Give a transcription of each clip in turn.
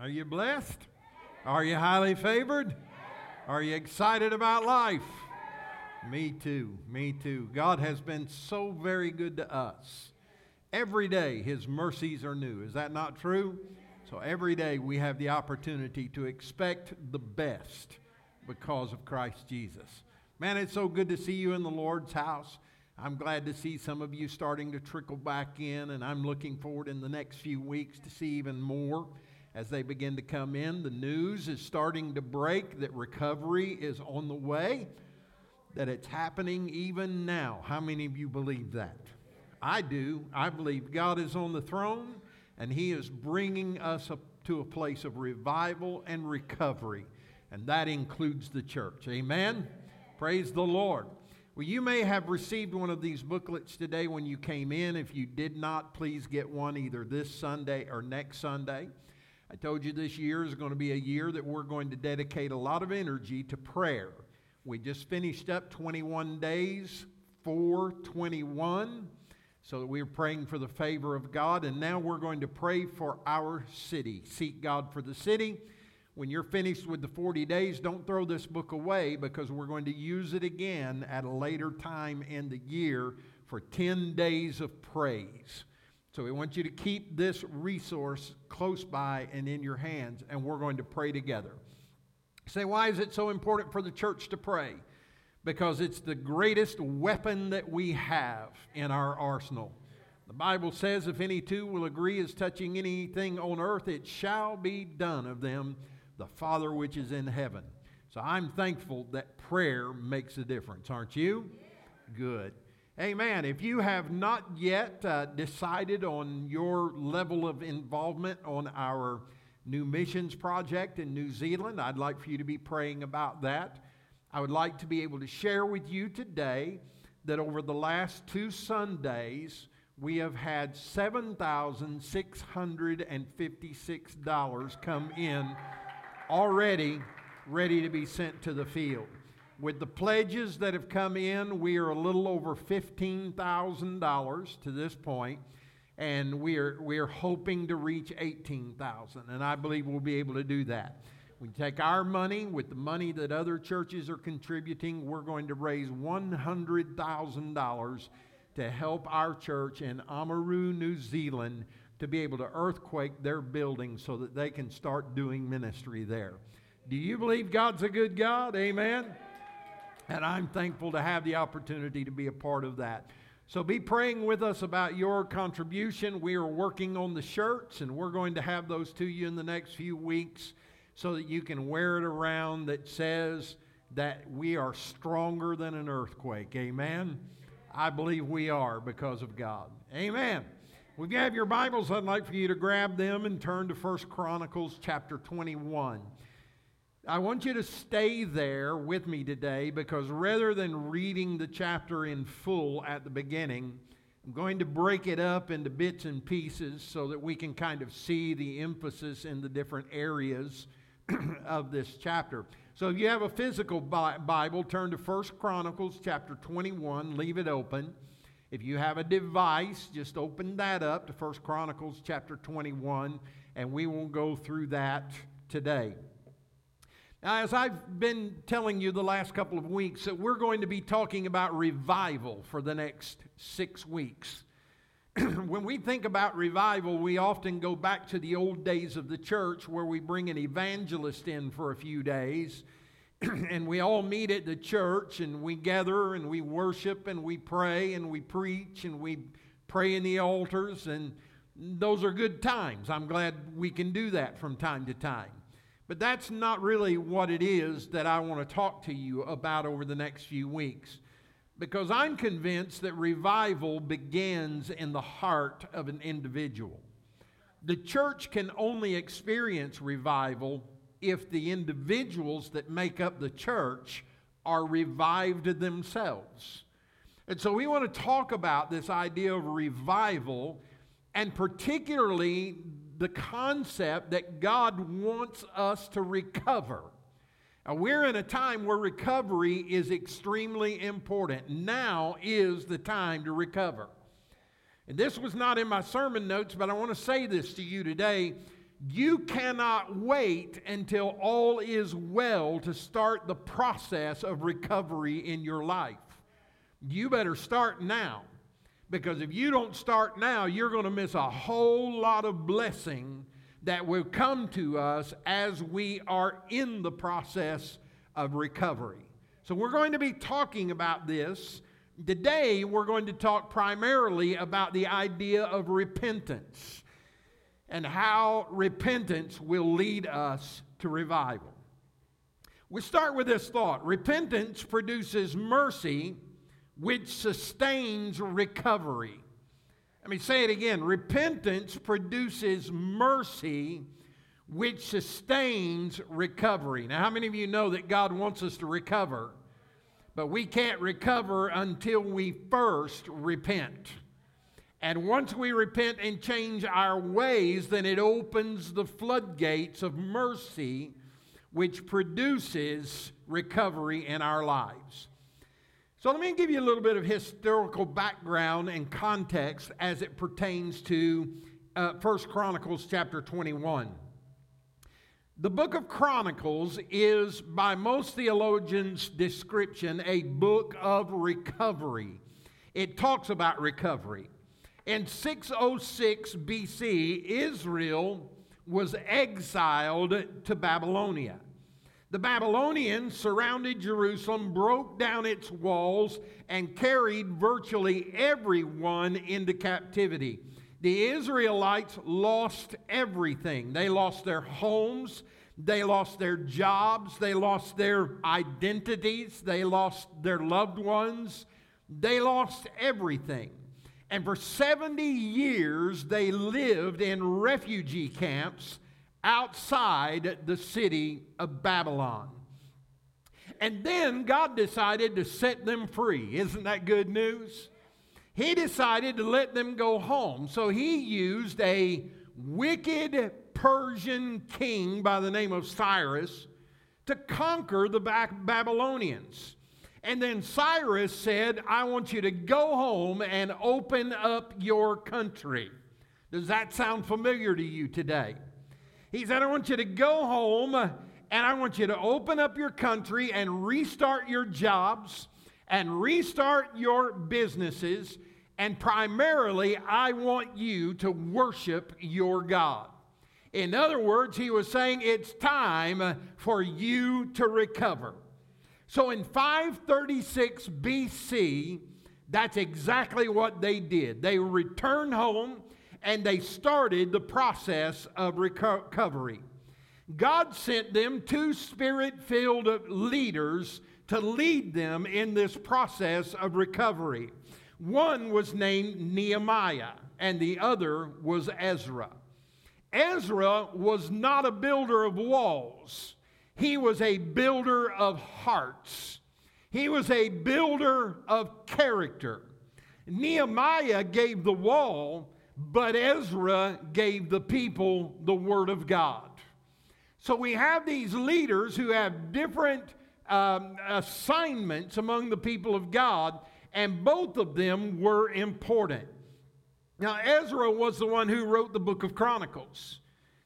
Are you blessed? Are you highly favored? Are you excited about life? Me too. Me too. God has been so very good to us. Every day, His mercies are new. Is that not true? So every day we have the opportunity to expect the best because of Christ Jesus. Man, it's so good to see you in the Lord's house. I'm glad to see some of you starting to trickle back in, and I'm looking forward in the next few weeks to see even more as they begin to come in. The news is starting to break that recovery is on the way, that it's happening even now. How many of you believe that? I do. I believe God is on the throne, and He is bringing us up to a place of revival and recovery, and that includes the church. Amen? Praise the Lord. Well, you may have received one of these booklets today when you came in. If you did not, please get one either this Sunday or next Sunday. I told you this year is going to be a year that we're going to dedicate a lot of energy to prayer. We just finished up 21 days, 421, so that we are praying for the favor of God, and now we're going to pray for our city. Seek God for the city when you're finished with the 40 days, don't throw this book away because we're going to use it again at a later time in the year for 10 days of praise. So we want you to keep this resource close by and in your hands, and we're going to pray together. say, why is it so important for the church to pray? Because it's the greatest weapon that we have in our arsenal. The Bible says, if any two will agree as touching anything on earth, it shall be done of them the Father which is in heaven. So I'm thankful that prayer makes a difference, aren't you? Good. Amen. If you have not yet uh, decided on your level of involvement on our new missions project in New Zealand, I'd like for you to be praying about that. I would like to be able to share with you today that over the last two Sundays, we have had $7,656 come in already ready to be sent to the field. With the pledges that have come in, we are a little over $15,000 to this point, and we are, we are hoping to reach 18,000, and I believe we'll be able to do that. We take our money with the money that other churches are contributing, we're going to raise $100,000 to help our church in Oamaru, New Zealand to be able to earthquake their building so that they can start doing ministry there. Do you believe God's a good God? Amen. And I'm thankful to have the opportunity to be a part of that. So be praying with us about your contribution. We are working on the shirts, and we're going to have those to you in the next few weeks so that you can wear it around that says that we are stronger than an earthquake. Amen. I believe we are because of God. Amen. If you have your Bibles, I'd like for you to grab them and turn to First Chronicles chapter 21. I want you to stay there with me today because rather than reading the chapter in full at the beginning, I'm going to break it up into bits and pieces so that we can kind of see the emphasis in the different areas of this chapter. So if you have a physical Bible, turn to First Chronicles chapter 21, leave it open. If you have a device, just open that up to First Chronicles chapter 21, and we will go through that today. Now, as I've been telling you the last couple of weeks, that we're going to be talking about revival for the next six weeks. when we think about revival, we often go back to the old days of the church where we bring an evangelist in for a few days and we all meet at the church and we gather and we worship and we pray and we preach and we pray in the altars and those are good times. I'm glad we can do that from time to time. But that's not really what it is that I want to talk to you about over the next few weeks. Because I'm convinced that revival begins in the heart of an individual. The church can only experience revival if the individuals that make up the church are revived themselves. And so we want to talk about this idea of revival and particularly the concept that God wants us to recover. Now, we're in a time where recovery is extremely important. Now is the time to recover. And this was not in my sermon notes, but I want to say this to you today. You cannot wait until all is well to start the process of recovery in your life. You better start now. Because if you don't start now, you're going to miss a whole lot of blessing that will come to us as we are in the process of recovery. So, we're going to be talking about this. Today, we're going to talk primarily about the idea of repentance and how repentance will lead us to revival. We start with this thought repentance produces mercy, which sustains recovery. Let me say it again repentance produces mercy, which sustains recovery. Now, how many of you know that God wants us to recover? But we can't recover until we first repent. And once we repent and change our ways, then it opens the floodgates of mercy, which produces recovery in our lives. So, let me give you a little bit of historical background and context as it pertains to uh, Chronicles chapter 21. The book of Chronicles is, by most theologians' description, a book of recovery. It talks about recovery. In 606 BC, Israel was exiled to Babylonia. The Babylonians surrounded Jerusalem, broke down its walls, and carried virtually everyone into captivity. The Israelites lost everything. They lost their homes, they lost their jobs, they lost their identities, they lost their loved ones, they lost everything. And for 70 years, they lived in refugee camps outside the city of Babylon. And then God decided to set them free. Isn't that good news? He decided to let them go home. So he used a wicked Persian king by the name of Cyrus to conquer the Babylonians. And then Cyrus said, I want you to go home and open up your country. Does that sound familiar to you today? He said, I want you to go home and I want you to open up your country and restart your jobs and restart your businesses. And primarily, I want you to worship your God. In other words, he was saying it's time for you to recover. So in 536 BC, that's exactly what they did. They returned home and they started the process of recovery. God sent them two spirit filled leaders to lead them in this process of recovery. One was named Nehemiah, and the other was Ezra. Ezra was not a builder of walls, he was a builder of hearts, he was a builder of character. Nehemiah gave the wall, but Ezra gave the people the Word of God. So we have these leaders who have different um, assignments among the people of God, and both of them were important. Now, Ezra was the one who wrote the book of Chronicles.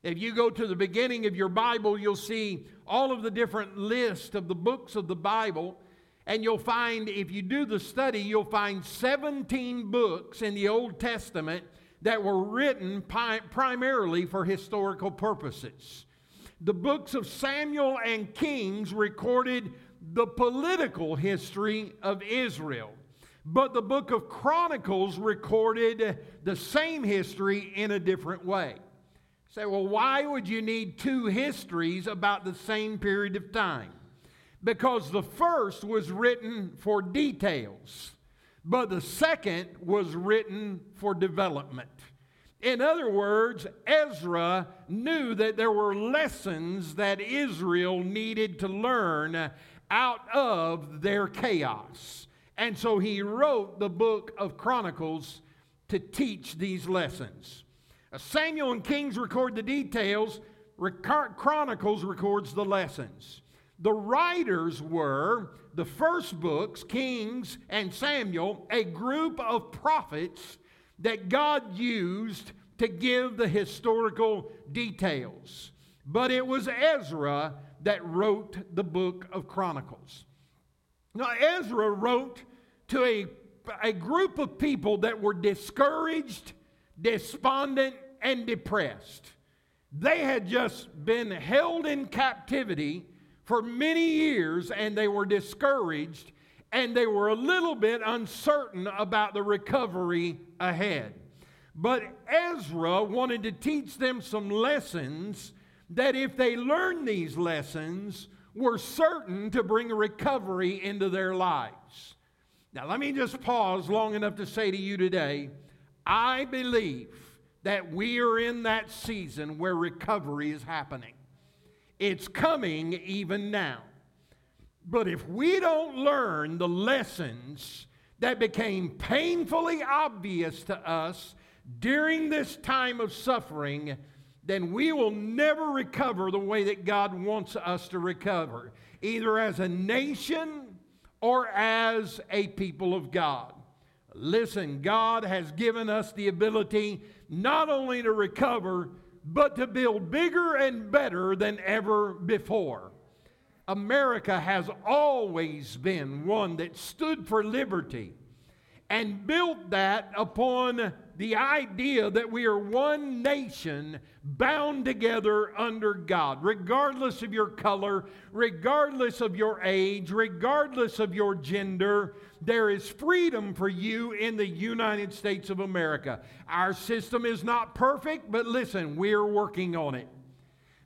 If you go to the beginning of your Bible, you'll see all of the different lists of the books of the Bible. And you'll find, if you do the study, you'll find 17 books in the Old Testament that were written pi- primarily for historical purposes. The books of Samuel and Kings recorded the political history of Israel. But the book of Chronicles recorded the same history in a different way. Say, well, why would you need two histories about the same period of time? Because the first was written for details, but the second was written for development. In other words, Ezra knew that there were lessons that Israel needed to learn out of their chaos. And so he wrote the book of Chronicles to teach these lessons. Uh, Samuel and Kings record the details, Chronicles records the lessons. The writers were the first books, Kings and Samuel, a group of prophets that God used to give the historical details. But it was Ezra that wrote the book of Chronicles. Now, Ezra wrote to a, a group of people that were discouraged, despondent, and depressed. They had just been held in captivity for many years and they were discouraged and they were a little bit uncertain about the recovery ahead. But Ezra wanted to teach them some lessons that, if they learned these lessons, were certain to bring recovery into their lives. Now, let me just pause long enough to say to you today I believe that we are in that season where recovery is happening. It's coming even now. But if we don't learn the lessons that became painfully obvious to us during this time of suffering, then we will never recover the way that God wants us to recover, either as a nation or as a people of God. Listen, God has given us the ability not only to recover, but to build bigger and better than ever before. America has always been one that stood for liberty and built that upon the idea that we are one nation bound together under God, regardless of your color, regardless of your age, regardless of your gender. There is freedom for you in the United States of America. Our system is not perfect, but listen, we're working on it.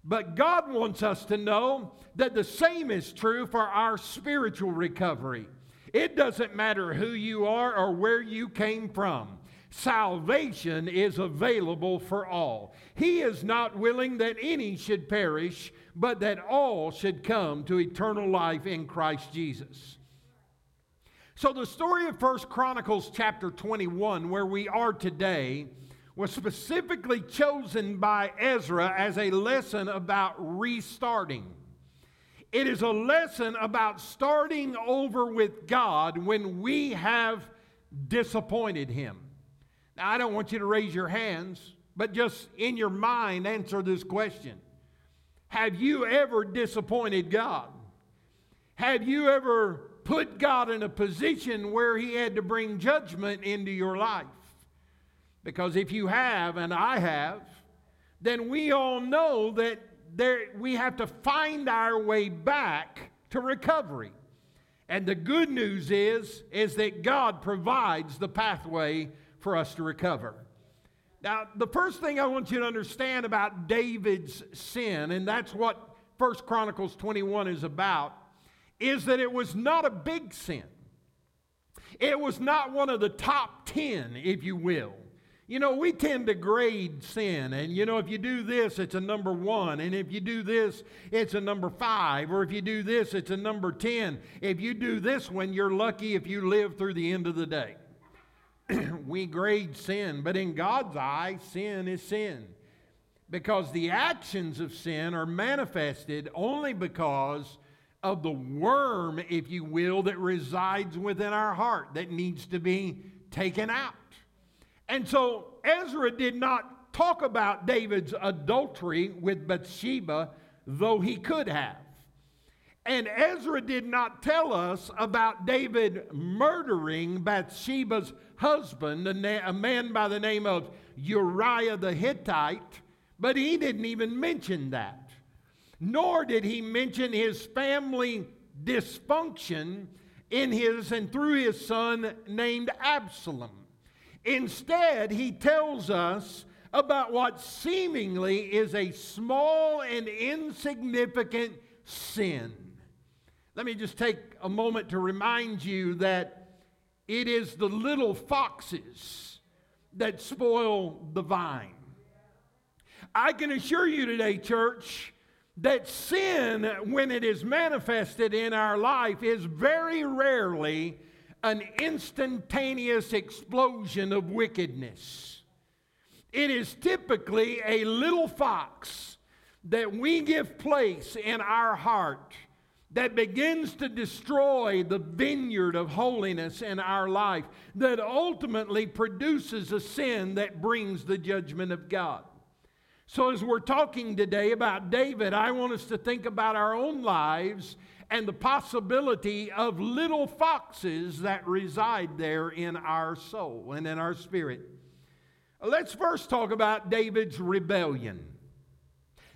But God wants us to know that the same is true for our spiritual recovery. It doesn't matter who you are or where you came from. Salvation is available for all. He is not willing that any should perish, but that all should come to eternal life in Christ Jesus. So the story of First Chronicles chapter 21 where we are today was specifically chosen by Ezra as a lesson about restarting. It is a lesson about starting over with God when we have disappointed Him. Now, I don't want you to raise your hands, but just in your mind answer this question Have you ever disappointed God? Have you ever put God in a position where He had to bring judgment into your life? Because if you have, and I have, then we all know that there, we have to find our way back to recovery. And the good news is, is that God provides the pathway for us to recover. Now, the first thing I want you to understand about David's sin, and that's what First Chronicles 21 is about, is that it was not a big sin. It was not one of the top 10, if you will. You know, we tend to grade sin, and you know, if you do this, it's a number one, and if you do this, it's a number five, or if you do this, it's a number 10. If you do this one, you're lucky if you live through the end of the day. we grade sin, but in God's eye, sin is sin. Because the actions of sin are manifested only because of the worm, if you will, that resides within our heart that needs to be taken out. And so Ezra did not talk about David's adultery with Bathsheba, though he could have. And Ezra did not tell us about David murdering Bathsheba's husband, a, man by the name of Uriah the Hittite, but he didn't even mention that. Nor did he mention his family dysfunction in his and through his son named Absalom. Instead, he tells us about what seemingly is a small and insignificant sin. Let me just take a moment to remind you that it is the little foxes that spoil the vine. I can assure you today, church, that sin, when it is manifested in our life, is very rarely an instantaneous explosion of wickedness. It is typically a little fox that we give place in our heart that begins to destroy the vineyard of holiness in our life, that ultimately produces a sin that brings the judgment of God. So, as we're talking today about David, I want us to think about our own lives and the possibility of little foxes that reside there in our soul and in our spirit. Let's first talk about David's rebellion.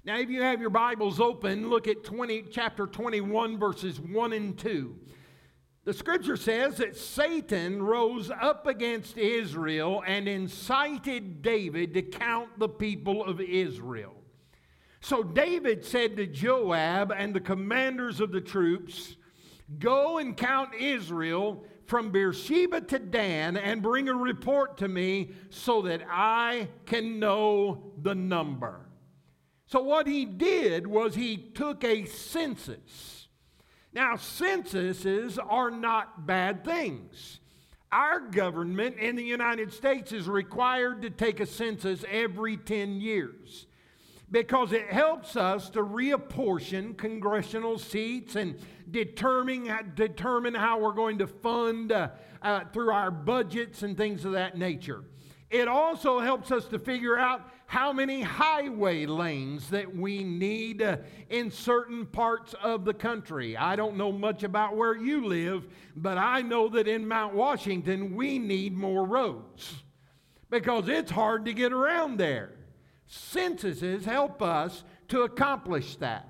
Now, if you have your Bibles open, look at 20, chapter 21, verses 1 and 2. The scripture says that Satan rose up against Israel and incited David to count the people of Israel. So David said to Joab and the commanders of the troops, Go and count Israel from Beersheba to Dan and bring a report to me so that I can know the number. So, what he did was he took a census now, censuses are not bad things. Our government in the United States is required to take a census every 10 years because it helps us to reapportion congressional seats and determine, determine how we're going to fund uh, uh, through our budgets and things of that nature. It also helps us to figure out how many highway lanes that we need uh, in certain parts of the country. I don't know much about where you live, but I know that in Mount Washington we need more roads because it's hard to get around there. Censuses help us to accomplish that.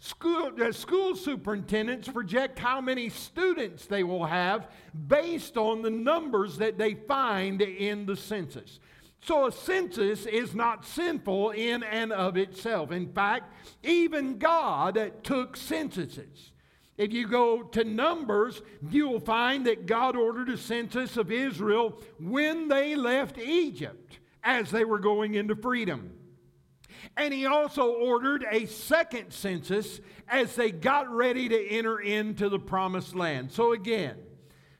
School, uh, school superintendents project how many students they will have based on the numbers that they find in the census. So a census is not sinful in and of itself. In fact, even God took censuses. If you go to Numbers, you will find that God ordered a census of Israel when they left Egypt as they were going into freedom. And he also ordered a second census as they got ready to enter into the promised land. So again,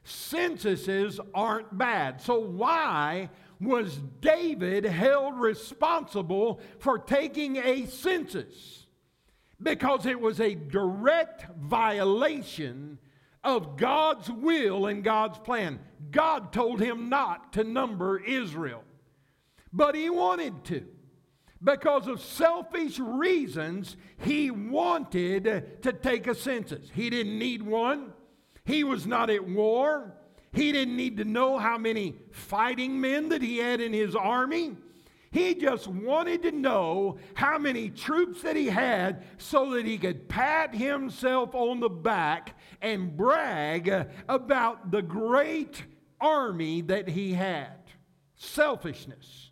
censuses aren't bad. So why was David held responsible for taking a census because it was a direct violation of God's will and God's plan. God told him not to number Israel, but he wanted to. Because of selfish reasons, he wanted to take a census. He didn't need one. He was not at war. He didn't need to know how many fighting men that he had in his army. He just wanted to know how many troops that he had so that he could pat himself on the back and brag about the great army that he had. Selfishness.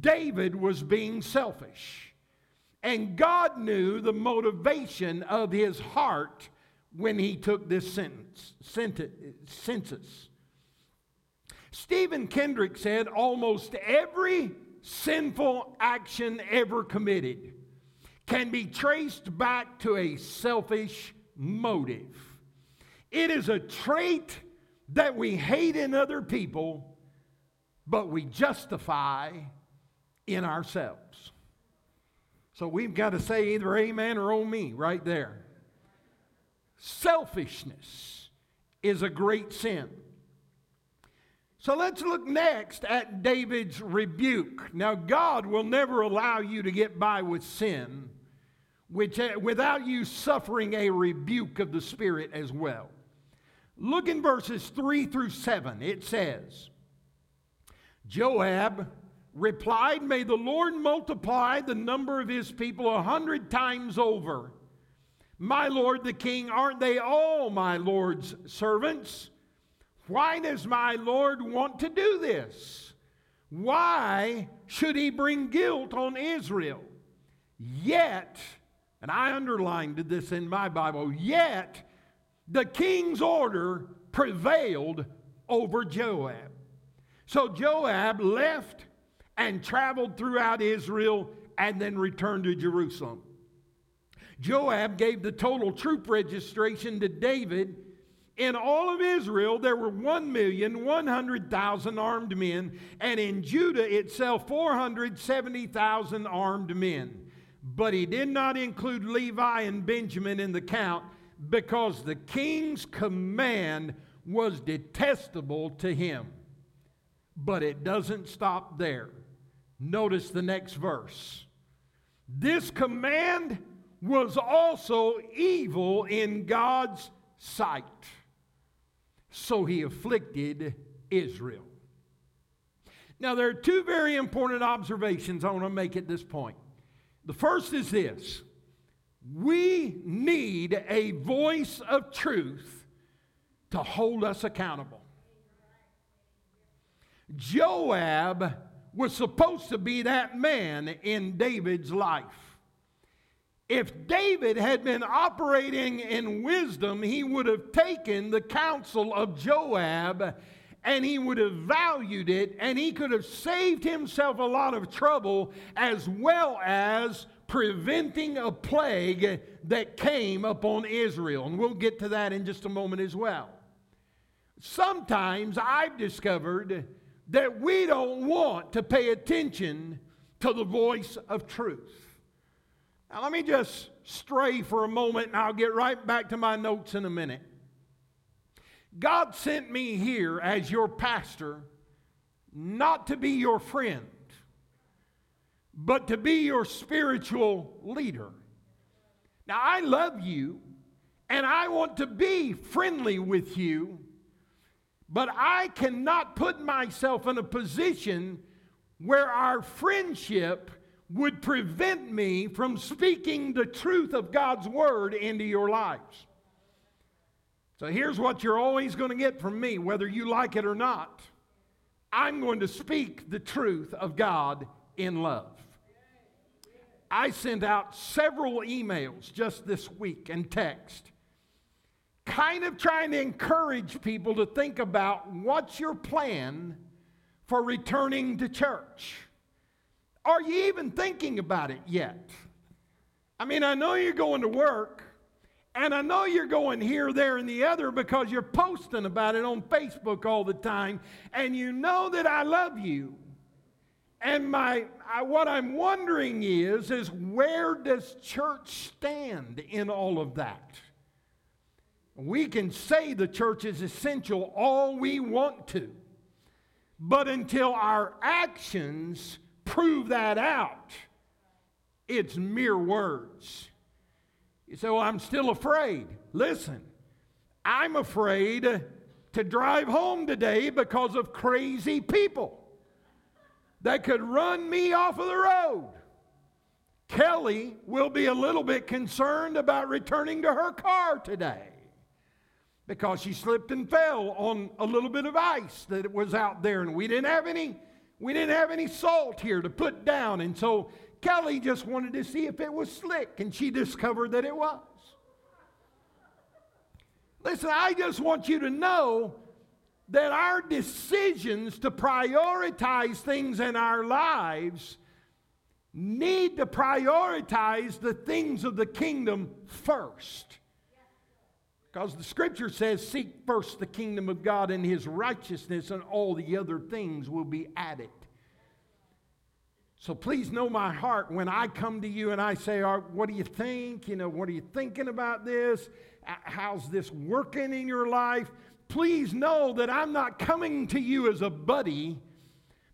David was being selfish. And God knew the motivation of his heart when he took this sentence, census. Stephen Kendrick said almost every sinful action ever committed can be traced back to a selfish motive. It is a trait that we hate in other people, but we justify in ourselves. So we've got to say either amen or oh me right there. Selfishness is a great sin. So let's look next at David's rebuke. Now, God will never allow you to get by with sin which, uh, without you suffering a rebuke of the Spirit as well. Look in verses 3 through 7. It says, Joab replied, May the Lord multiply the number of his people a hundred times over. My lord the king, aren't they all my lord's servants? Why does my lord want to do this? Why should he bring guilt on Israel? Yet, and I underlined this in my Bible, yet the king's order prevailed over Joab. So Joab left and traveled throughout Israel and then returned to Jerusalem. Joab gave the total troop registration to David. In all of Israel, there were 1,100,000 armed men, and in Judah itself, 470,000 armed men. But he did not include Levi and Benjamin in the count because the king's command was detestable to him. But it doesn't stop there. Notice the next verse. This command was also evil in God's sight. So he afflicted Israel. Now, there are two very important observations I want to make at this point. The first is this we need a voice of truth to hold us accountable. Joab was supposed to be that man in David's life. If David had been operating in wisdom, he would have taken the counsel of Joab and he would have valued it and he could have saved himself a lot of trouble as well as preventing a plague that came upon Israel. And we'll get to that in just a moment as well. Sometimes I've discovered that we don't want to pay attention to the voice of truth. Now, let me just stray for a moment and I'll get right back to my notes in a minute. God sent me here as your pastor not to be your friend, but to be your spiritual leader. Now, I love you and I want to be friendly with you, but I cannot put myself in a position where our friendship would prevent me from speaking the truth of God's word into your lives. So here's what you're always going to get from me, whether you like it or not. I'm going to speak the truth of God in love. I sent out several emails just this week and text, kind of trying to encourage people to think about what's your plan for returning to church. Are you even thinking about it yet? I mean, I know you're going to work. And I know you're going here, there, and the other because you're posting about it on Facebook all the time. And you know that I love you. And my, I, what I'm wondering is, is where does church stand in all of that? We can say the church is essential all we want to. But until our actions prove that out, it's mere words. You say, Well, I'm still afraid. Listen, I'm afraid to drive home today because of crazy people that could run me off of the road. Kelly will be a little bit concerned about returning to her car today because she slipped and fell on a little bit of ice that was out there and we didn't have any we didn't have any salt here to put down and so Kelly just wanted to see if it was slick, and she discovered that it was. Listen, I just want you to know that our decisions to prioritize things in our lives need to prioritize the things of the kingdom first. Because the scripture says, Seek first the kingdom of God and his righteousness, and all the other things will be added. So please know my heart when I come to you and I say, What do you think? You know, what are you thinking about this? How's this working in your life? Please know that I'm not coming to you as a buddy,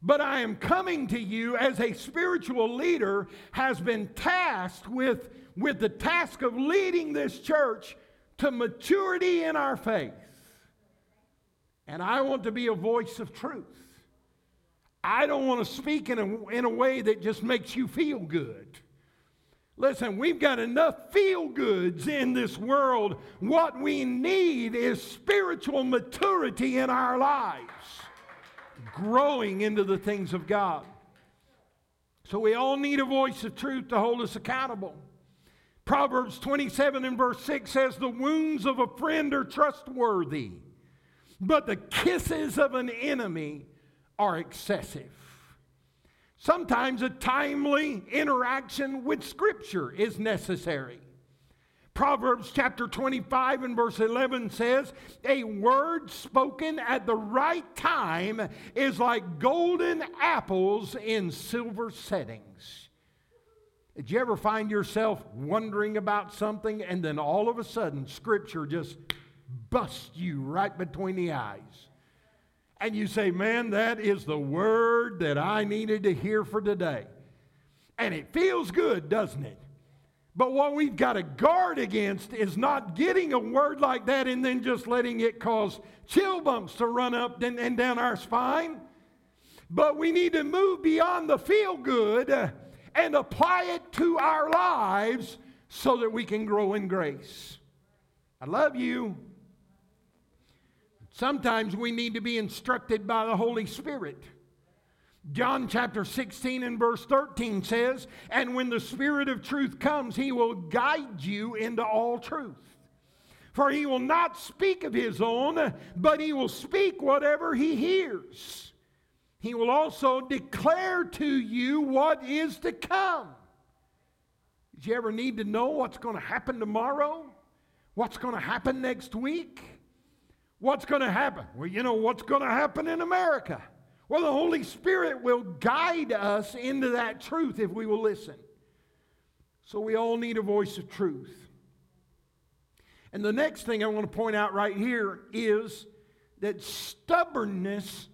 but I am coming to you as a spiritual leader has been tasked with, with the task of leading this church to maturity in our faith. And I want to be a voice of truth. I don't want to speak in a, in a way that just makes you feel good. Listen, we've got enough feel goods in this world. What we need is spiritual maturity in our lives, growing into the things of God. So we all need a voice of truth to hold us accountable. Proverbs 27 and verse 6 says, The wounds of a friend are trustworthy, but the kisses of an enemy are excessive. Sometimes a timely interaction with Scripture is necessary. Proverbs chapter 25 and verse 11 says, A word spoken at the right time is like golden apples in silver settings. Did you ever find yourself wondering about something and then all of a sudden Scripture just busts you right between the eyes? And you say, Man, that is the word that I needed to hear for today. And it feels good, doesn't it? But what we've got to guard against is not getting a word like that and then just letting it cause chill bumps to run up and, down our spine. But we need to move beyond the feel good and apply it to our lives so that we can grow in grace. I love you. Sometimes we need to be instructed by the Holy Spirit. John chapter 16 and verse 13 says, And when the Spirit of truth comes, he will guide you into all truth. For he will not speak of his own, but he will speak whatever he hears. He will also declare to you what is to come. Did you ever need to know what's going to happen tomorrow? What's going to happen next week? What's going to happen? Well, you know what's going to happen in America. Well, the Holy Spirit will guide us into that truth if we will listen. So we all need a voice of truth. And the next thing I want to point out right here is that stubbornness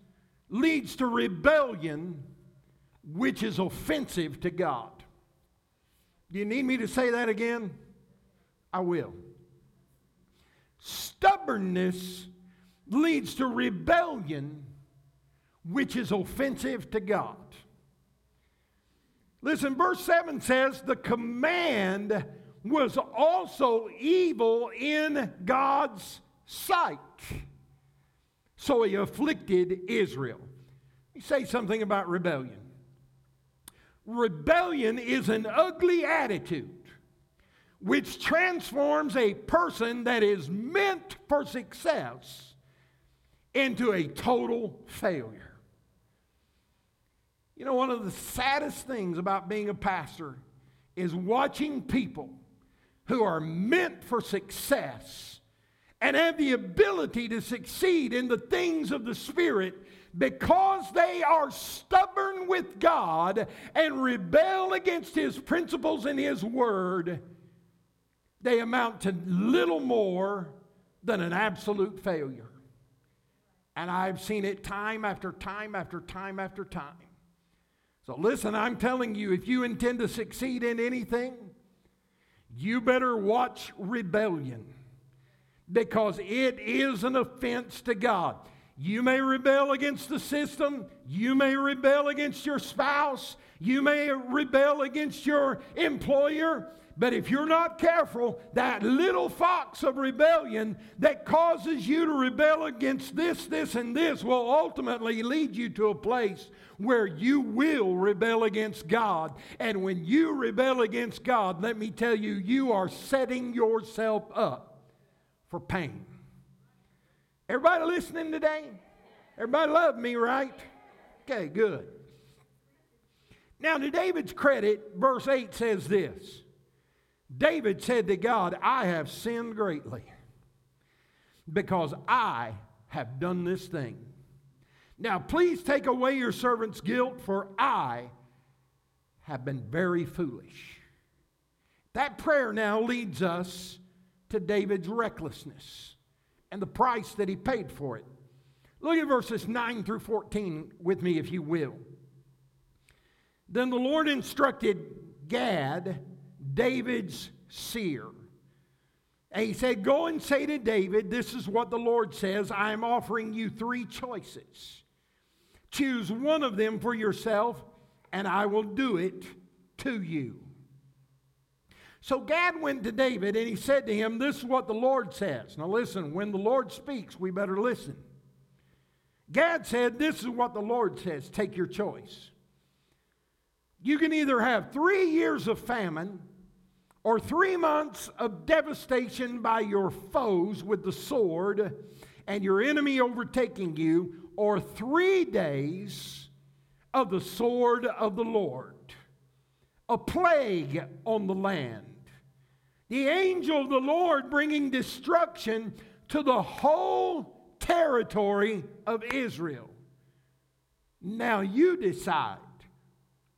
leads to rebellion, which is offensive to God. Do you need me to say that again? I will. Stubbornness leads to rebellion, which is offensive to God. Listen, verse 7 says, The command was also evil in God's sight. So he afflicted Israel. You say something about rebellion. Rebellion is an ugly attitude which transforms a person that is meant for success into a total failure. You know, one of the saddest things about being a pastor is watching people who are meant for success and have the ability to succeed in the things of the Spirit because they are stubborn with God and rebel against His principles and His Word, they amount to little more than an absolute failure. And I've seen it time after time after time after time. So listen, I'm telling you, if you intend to succeed in anything, you better watch rebellion because it is an offense to God. You may rebel against the system. You may rebel against your spouse. You may rebel against your employer. But if you're not careful, that little fox of rebellion that causes you to rebel against this, this, and this will ultimately lead you to a place where you will rebel against God. And when you rebel against God, let me tell you, you are setting yourself up for pain. Everybody listening today? Everybody love me, right? Okay, good. Now, to David's credit, verse 8 says this David said to God, I have sinned greatly because I have done this thing. Now, please take away your servant's guilt, for I have been very foolish. That prayer now leads us to David's recklessness and the price that he paid for it. Look at verses 9 through 14 with me, if you will. Then the Lord instructed Gad David's seer. And he said, Go and say to David, This is what the Lord says I am offering you three choices. Choose one of them for yourself, and I will do it to you. So Gad went to David and he said to him, This is what the Lord says. Now listen, when the Lord speaks, we better listen. Gad said, This is what the Lord says. Take your choice. You can either have three years of famine or three months of devastation by your foes with the sword and your enemy overtaking you, or three days of the sword of the Lord, a plague on the land. The angel of the Lord bringing destruction to the whole territory of Israel. Now you decide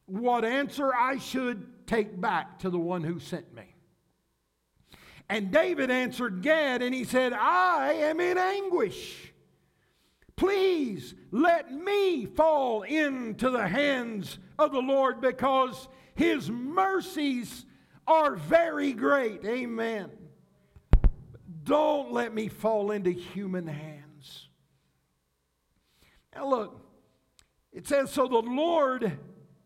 what answer I should take back to the one who sent me? And David answered Gad, and he said, I am in anguish. Please let me fall into the hands of the Lord because his mercies are very great. Amen. Don't let me fall into human hands. Now, look, it says, So the Lord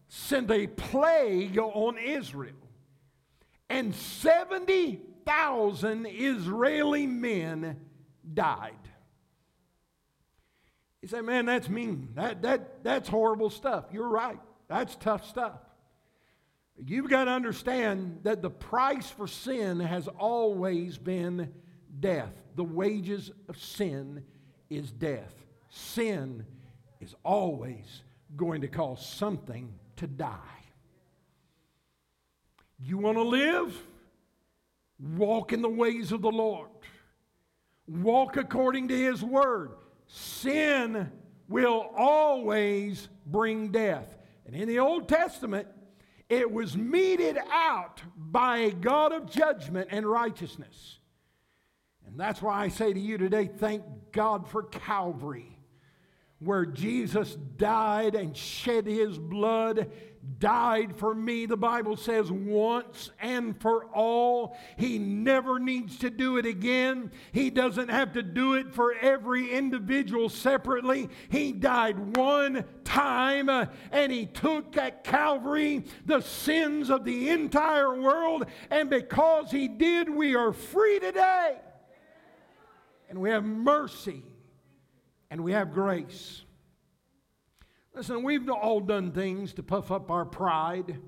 sent a plague on Israel, and 70,000 Israeli men died. You say, man, that's mean. That, that, that's horrible stuff. You're right. That's tough stuff. You've got to understand that the price for sin has always been death. The wages of sin is death. Sin is always going to cause something to die. You want to live? Walk in the ways of the Lord. Walk according to His word sin will always bring death. And in the Old Testament, it was meted out by a God of judgment and righteousness. And that's why I say to you today, thank God for Calvary, where Jesus died and shed his blood died for me, the Bible says, once and for all. He never needs to do it again. He doesn't have to do it for every individual separately. He died one time uh, and he took at Calvary the sins of the entire world. And because he did, we are free today. And we have mercy and we have grace. Listen, we've all done things to puff up our pride.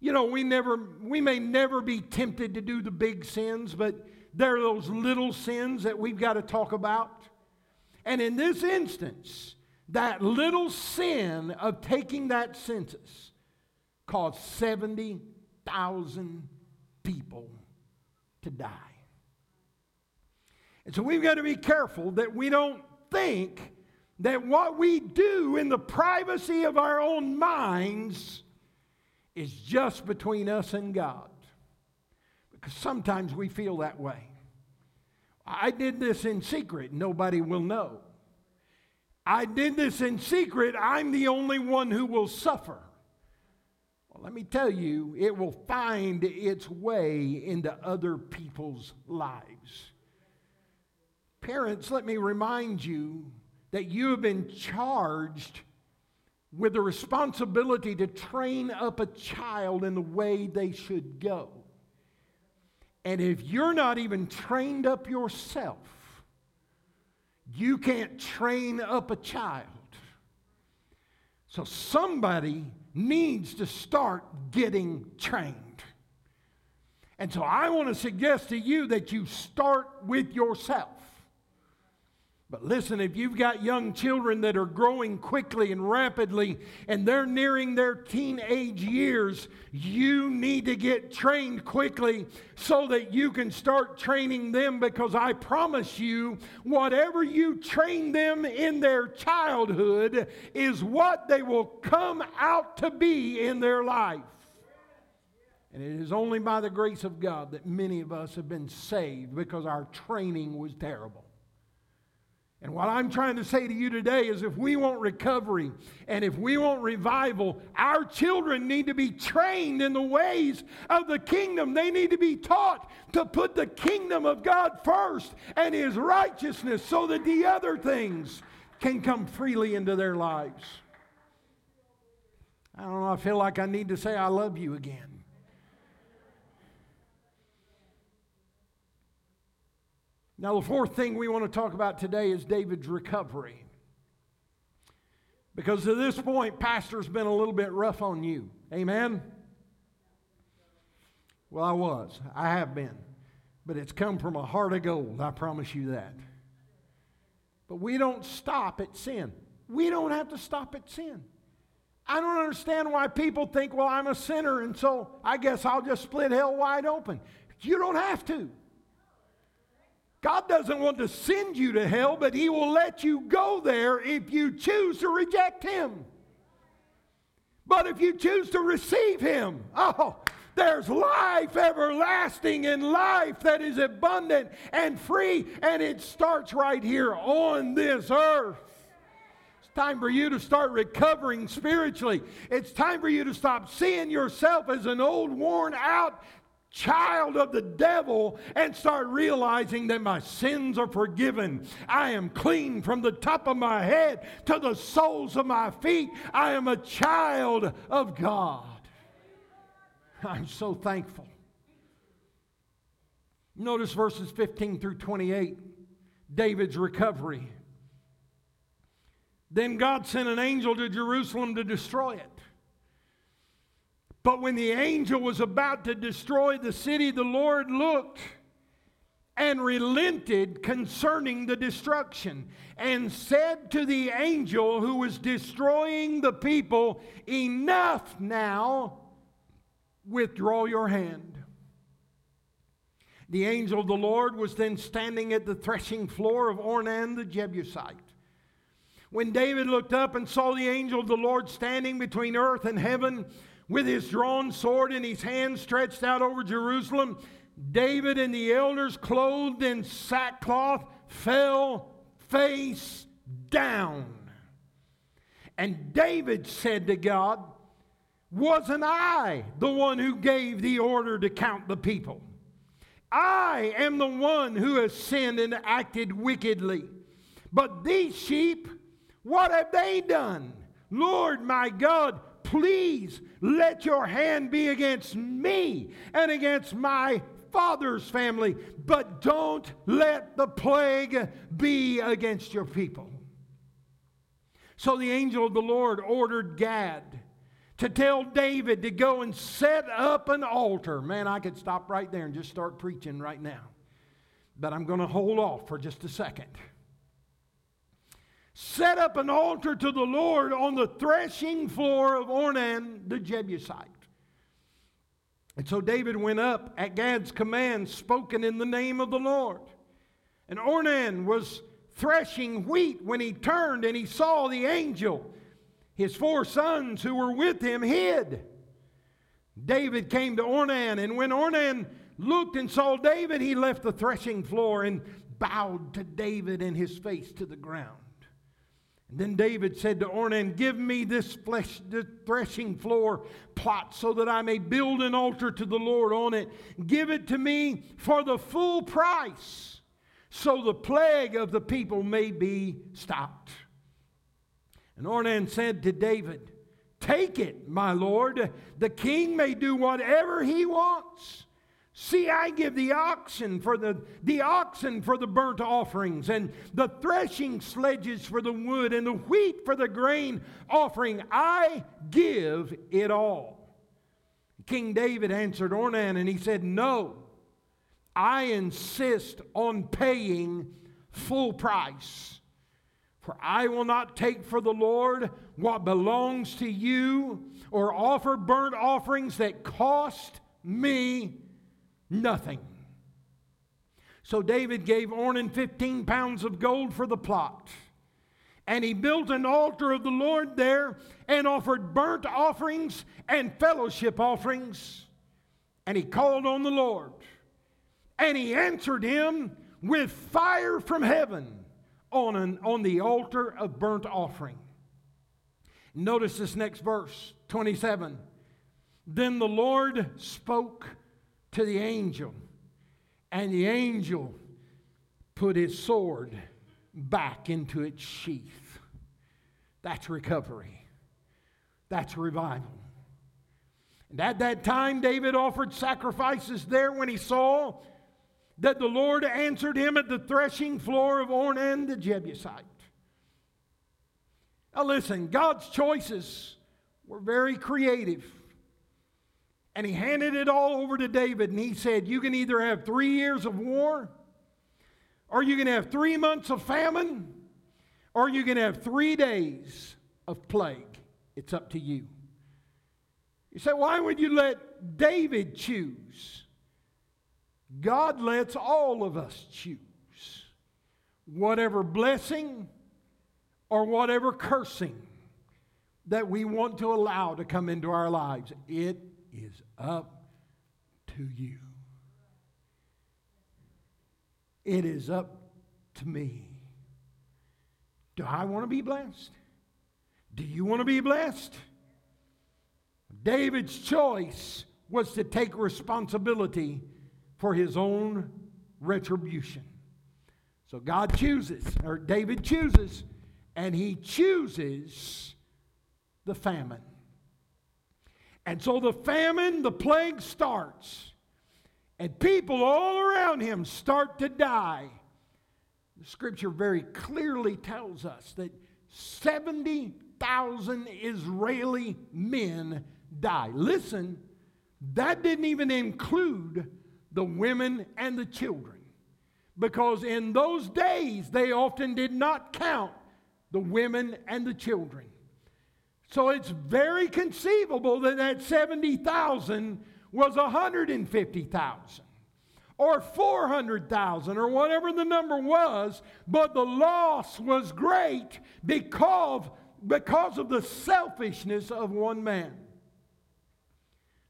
You know, we never we may never be tempted to do the big sins, but there are those little sins that we've got to talk about. And in this instance, that little sin of taking that census caused 70,000 people to die. And so we've got to be careful that we don't think that what we do in the privacy of our own minds is just between us and God. Because sometimes we feel that way. I did this in secret, nobody will know. I did this in secret, I'm the only one who will suffer. Well, let me tell you, it will find its way into other people's lives. Parents, let me remind you that you have been charged with the responsibility to train up a child in the way they should go. And if you're not even trained up yourself, you can't train up a child. So somebody needs to start getting trained. And so I want to suggest to you that you start with yourself. But listen, if you've got young children that are growing quickly and rapidly and they're nearing their teenage years, you need to get trained quickly so that you can start training them because I promise you, whatever you train them in their childhood is what they will come out to be in their life. And it is only by the grace of God that many of us have been saved because our training was terrible. And what I'm trying to say to you today is if we want recovery and if we want revival, our children need to be trained in the ways of the kingdom. They need to be taught to put the kingdom of God first and his righteousness so that the other things can come freely into their lives. I don't know, I feel like I need to say I love you again. Now, the fourth thing we want to talk about today is David's recovery. Because to this point, Pastor's been a little bit rough on you. Amen? Well, I was. I have been. But it's come from a heart of gold, I promise you that. But we don't stop at sin. We don't have to stop at sin. I don't understand why people think, well, I'm a sinner, and so I guess I'll just split hell wide open. You don't have to. God doesn't want to send you to hell, but He will let you go there if you choose to reject Him. But if you choose to receive Him, oh, there's life everlasting and life that is abundant and free, and it starts right here on this earth. It's time for you to start recovering spiritually. It's time for you to stop seeing yourself as an old, worn out child of the devil and start realizing that my sins are forgiven. I am clean from the top of my head to the soles of my feet. I am a child of God. I'm so thankful. Notice verses 15 through 28, David's recovery. Then God sent an angel to Jerusalem to destroy it. But when the angel was about to destroy the city, the Lord looked and relented concerning the destruction and said to the angel who was destroying the people, Enough now, withdraw your hand. The angel of the Lord was then standing at the threshing floor of Ornan the Jebusite. When David looked up and saw the angel of the Lord standing between earth and heaven, with his drawn sword in his hand stretched out over Jerusalem, David and the elders, clothed in sackcloth, fell face down. And David said to God, Wasn't I the one who gave the order to count the people? I am the one who has sinned and acted wickedly. But these sheep, what have they done? Lord my God, Please let your hand be against me and against my father's family, but don't let the plague be against your people. So the angel of the Lord ordered Gad to tell David to go and set up an altar. Man, I could stop right there and just start preaching right now. But I'm going to hold off for just a second set up an altar to the Lord on the threshing floor of Ornan the Jebusite. And so David went up at Gad's command, spoken in the name of the Lord. And Ornan was threshing wheat when he turned and he saw the angel. His four sons who were with him hid. David came to Ornan, and when Ornan looked and saw David, he left the threshing floor and bowed to David and his face to the ground. And then David said to Ornan, Give me this flesh, the threshing floor plot so that I may build an altar to the Lord on it. Give it to me for the full price so the plague of the people may be stopped. And Ornan said to David, Take it, my lord. The king may do whatever he wants. See, I give the oxen for the, the oxen for the burnt offerings, and the threshing sledges for the wood, and the wheat for the grain offering. I give it all. King David answered Ornan, and he said, No, I insist on paying full price. For I will not take for the Lord what belongs to you, or offer burnt offerings that cost me Nothing. So David gave Ornan 15 pounds of gold for the plot. And he built an altar of the Lord there and offered burnt offerings and fellowship offerings. And he called on the Lord. And he answered him with fire from heaven on, an, on the altar of burnt offering. Notice this next verse, 27. Then the Lord spoke to the angel, and the angel put his sword back into its sheath. That's recovery. That's revival. And at that time, David offered sacrifices there when he saw that the Lord answered him at the threshing floor of Ornan the Jebusite. Now, listen, God's choices were very creative. And he handed it all over to David, and he said, You can either have three years of war, or you can have three months of famine, or you can have three days of plague. It's up to you. You say, Why would you let David choose? God lets all of us choose. Whatever blessing or whatever cursing, that we want to allow to come into our lives. It is up to you. It is up to me. Do I want to be blessed? Do you want to be blessed? David's choice was to take responsibility for his own retribution. So God chooses, or David chooses, and he chooses the famine. And so the famine, the plague starts, and people all around him start to die. The scripture very clearly tells us that 70,000 Israeli men die. Listen, that didn't even include the women and the children. Because in those days, they often did not count the women and the children. So it's very conceivable that that 70,000 was 150,000 or 400,000 or whatever the number was, but the loss was great because, because of the selfishness of one man.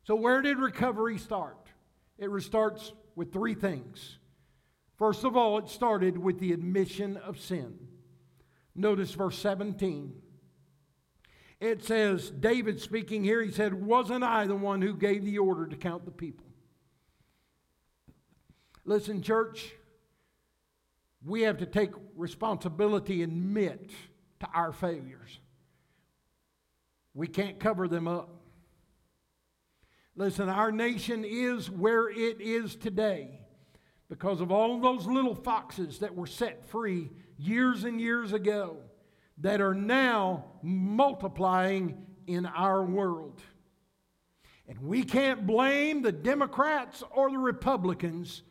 So, where did recovery start? It starts with three things. First of all, it started with the admission of sin. Notice verse 17. It says, David speaking here, he said, Wasn't I the one who gave the order to count the people? Listen, church, we have to take responsibility and admit to our failures. We can't cover them up. Listen, our nation is where it is today because of all those little foxes that were set free years and years ago that are now multiplying in our world. And we can't blame the Democrats or the Republicans.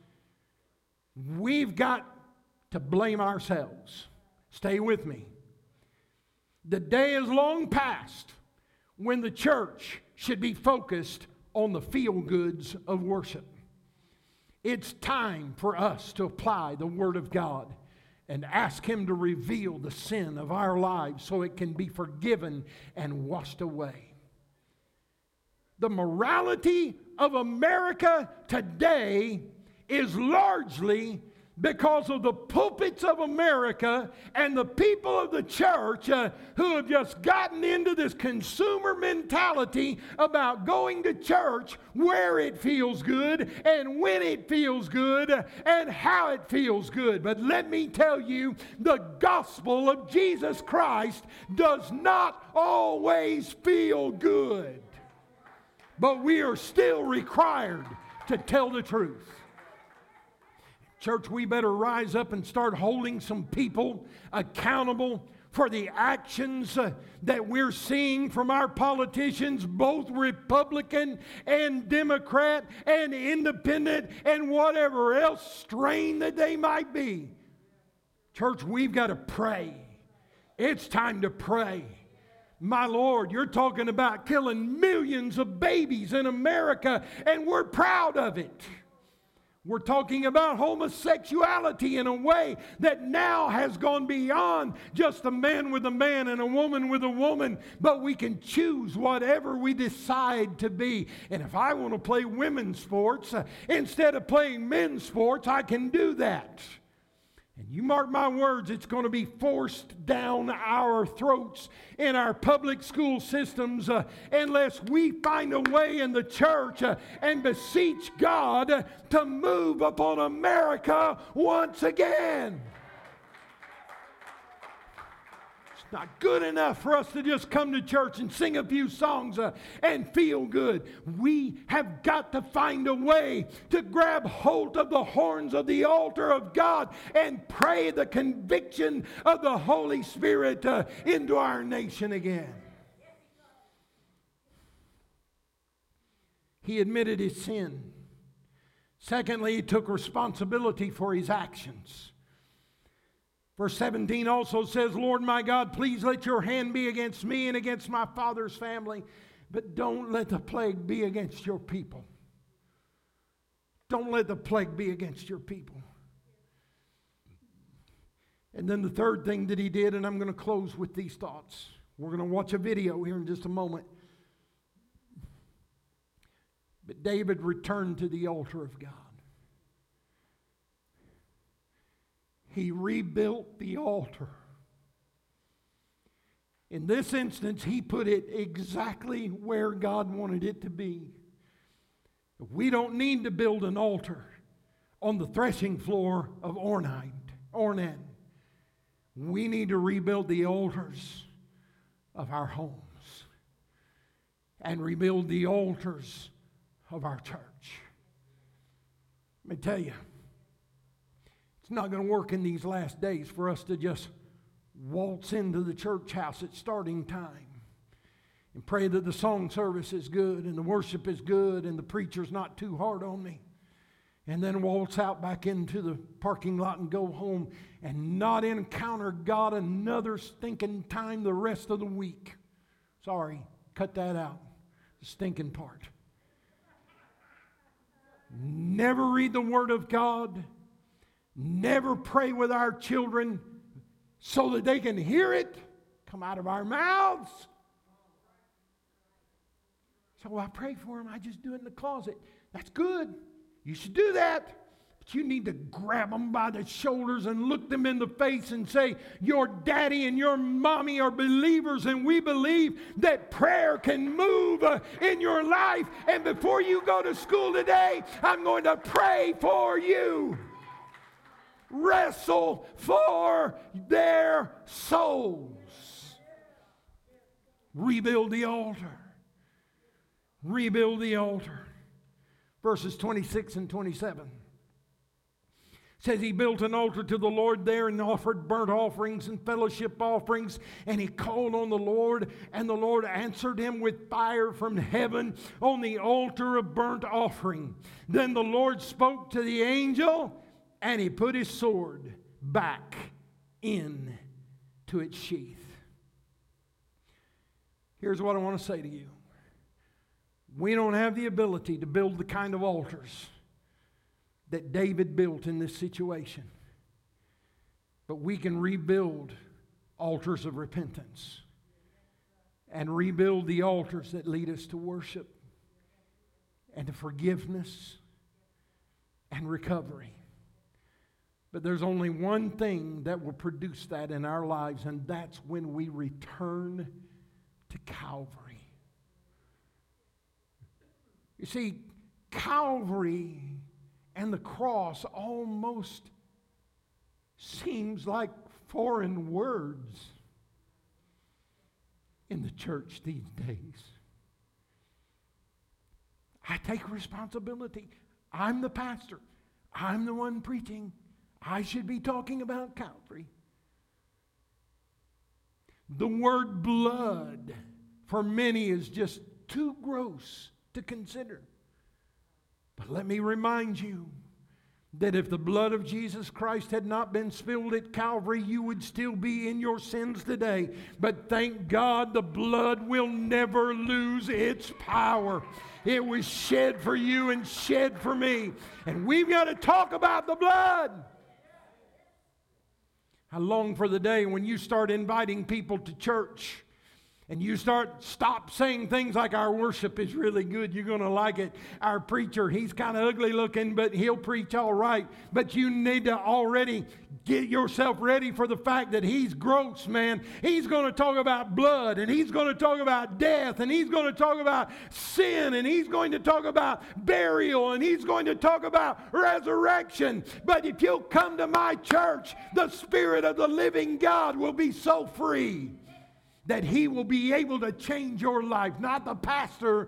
We've got to blame ourselves. Stay with me. The day is long past when the church should be focused on the feel goods of worship. It's time for us to apply the Word of God and ask Him to reveal the sin of our lives so it can be forgiven and washed away. The morality of America today is largely because of the pulpits of America and the people of the church uh, who have just gotten into this consumer mentality about going to church where it feels good and when it feels good and how it feels good. But let me tell you, the gospel of Jesus Christ does not always feel good. But we are still required to tell the truth. Church, we better rise up and start holding some people accountable for the actions uh, that we're seeing from our politicians, both Republican and Democrat and independent and whatever else strain that they might be. Church, we've got to pray. It's time to pray. My Lord, you're talking about killing millions of babies in America, and we're proud of it. We're talking about homosexuality in a way that now has gone beyond just a man with a man and a woman with a woman, but we can choose whatever we decide to be. And if I want to play women's sports uh, instead of playing men's sports, I can do that. And you mark my words, it's going to be forced down our throats in our public school systems uh, unless we find a way in the church uh, and beseech God to move upon America once again. Not good enough for us to just come to church and sing a few songs uh, and feel good. We have got to find a way to grab hold of the horns of the altar of God and pray the conviction of the Holy Spirit uh, into our nation again. He admitted his sin. Secondly, he took responsibility for his actions. Verse 17 also says, Lord my God, please let your hand be against me and against my father's family, but don't let the plague be against your people. Don't let the plague be against your people. And then the third thing that he did, and I'm going to close with these thoughts. We're going to watch a video here in just a moment. But David returned to the altar of God. He rebuilt the altar. In this instance, he put it exactly where God wanted it to be. We don't need to build an altar on the threshing floor of Ornan. Ornan. We need to rebuild the altars of our homes and rebuild the altars of our church. Let me tell you, it's not going to work in these last days for us to just waltz into the church house at starting time and pray that the song service is good and the worship is good and the preacher's not too hard on me. And then waltz out back into the parking lot and go home and not encounter God another stinking time the rest of the week. Sorry, cut that out. The stinking part. Never read the Word of God. Never pray with our children so that they can hear it come out of our mouths. So I pray for them. I just do it in the closet. That's good. You should do that. But you need to grab them by the shoulders and look them in the face and say, Your daddy and your mommy are believers, and we believe that prayer can move uh, in your life. And before you go to school today, I'm going to pray for you wrestle for their souls. Rebuild the altar. Rebuild the altar. Verses 26 and 27 says he built an altar to the Lord there and offered burnt offerings and fellowship offerings. And he called on the Lord, and the Lord answered him with fire from heaven on the altar of burnt offering. Then the Lord spoke to the angel and he put his sword back in to its sheath. Here's what I want to say to you. We don't have the ability to build the kind of altars that David built in this situation. But we can rebuild altars of repentance and rebuild the altars that lead us to worship and to forgiveness and recovery. But there's only one thing that will produce that in our lives, and that's when we return to Calvary. You see, Calvary and the cross almost seems like foreign words in the church these days. I take responsibility. I'm the pastor. I'm the one preaching. I should be talking about Calvary. The word blood for many is just too gross to consider. But let me remind you that if the blood of Jesus Christ had not been spilled at Calvary, you would still be in your sins today. But thank God the blood will never lose its power. It was shed for you and shed for me. And we've got to talk about the blood. I long for the day when you start inviting people to church and you start stop saying things like our worship is really good. You're going to like it. Our preacher he's kind of ugly looking but he'll preach all right. But you need to already get yourself ready for the fact that he's gross man. He's going to talk about blood and he's going to talk about death and he's going to talk about sin and he's going to talk about burial and he's going to talk about resurrection. But if you'll come to my church the spirit of the living god will be so free that He will be able to change your life. Not the pastor,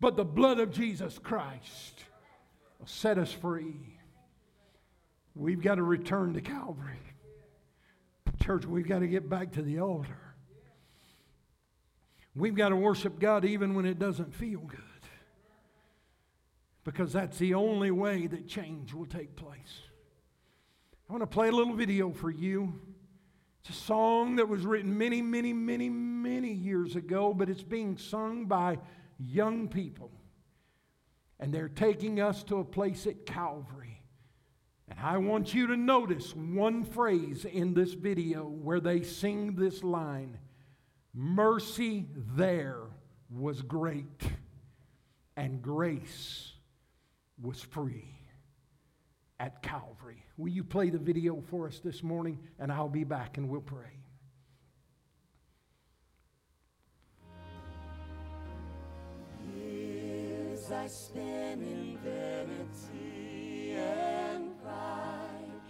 but the blood of Jesus Christ will set us free. We've got to return to Calvary. Church, we've got to get back to the altar. We've got to worship God even when it doesn't feel good. Because that's the only way that change will take place. I want to play a little video for you. It's a song that was written many, many, many, many years ago, but it's being sung by young people. And they're taking us to a place at Calvary. And I want you to notice one phrase in this video where they sing this line Mercy there was great, and grace was free at Calvary. Will you play the video for us this morning? And I'll be back and we'll pray. Years I spent in vanity and pride,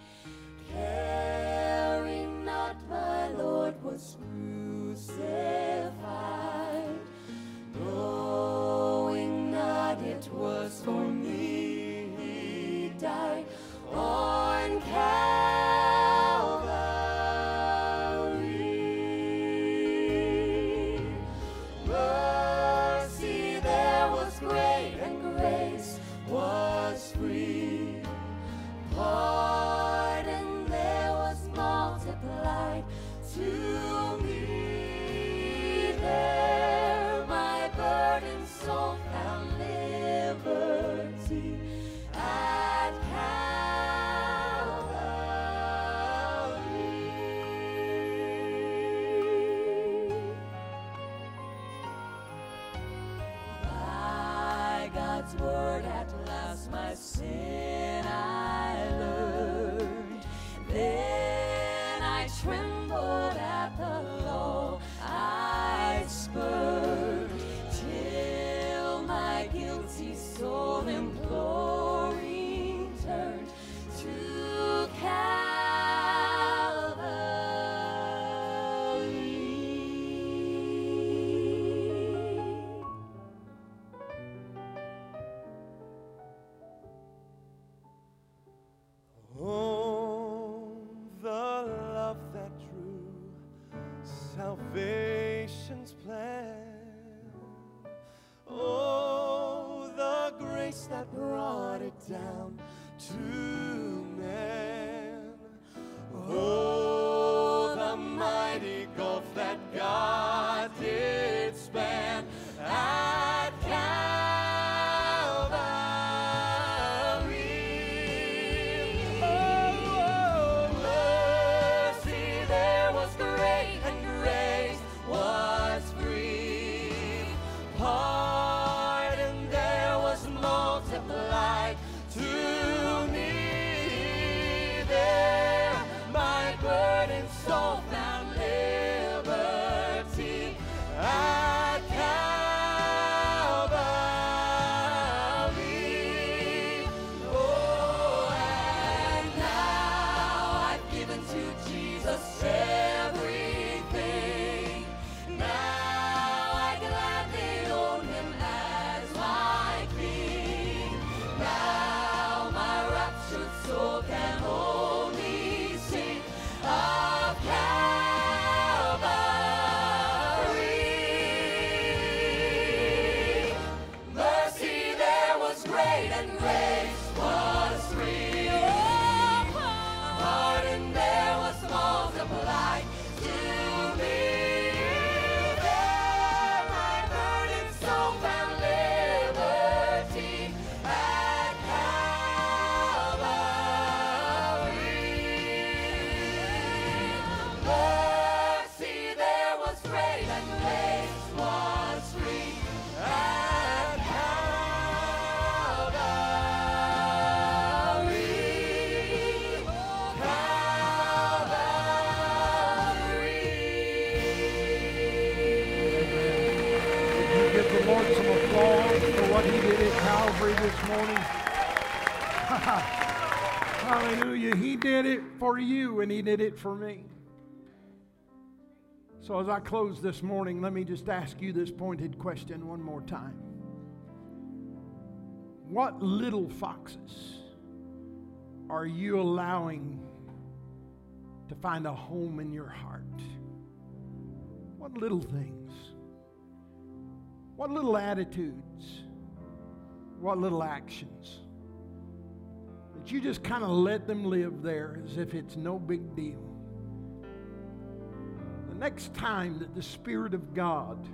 God's word at last my sin did it for me. So, as I close this morning, let me just ask you this pointed question one more time. What little foxes are you allowing to find a home in your heart? What little things? What little attitudes? What little actions? You just kind of let them live there as if it's no big deal. The next time that the Spirit of God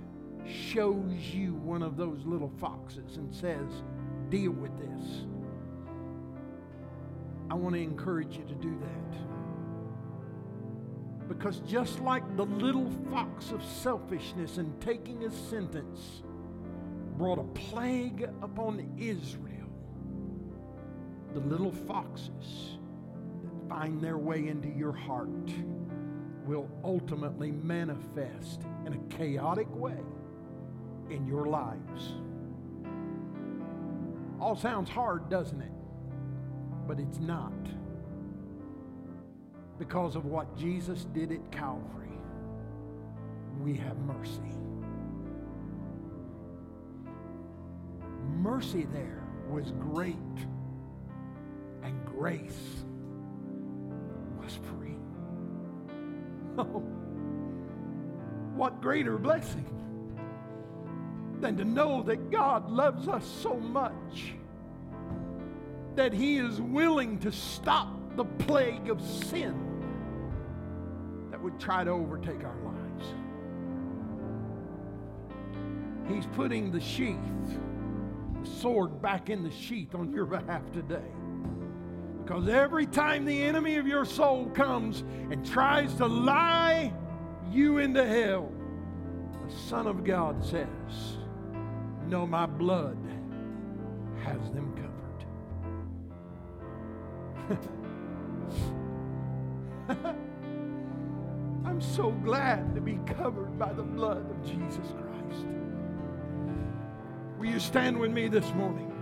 shows you one of those little foxes and says, deal with this, I want to encourage you to do that. Because just like the little fox of selfishness and taking a sentence brought a plague upon Israel, the little foxes that find their way into your heart will ultimately manifest in a chaotic way in your lives. All sounds hard, doesn't it? But it's not. Because of what Jesus did at Calvary, we have mercy. Mercy there was great, grace was free. Oh, what greater blessing than to know that God loves us so much that He is willing to stop the plague of sin that would try to overtake our lives. He's putting the sheath, the sword back in the sheath on your behalf today. Because every time the enemy of your soul comes and tries to lie you into hell, the Son of God says, No, my blood has them covered. I'm so glad to be covered by the blood of Jesus Christ. Will you stand with me this morning?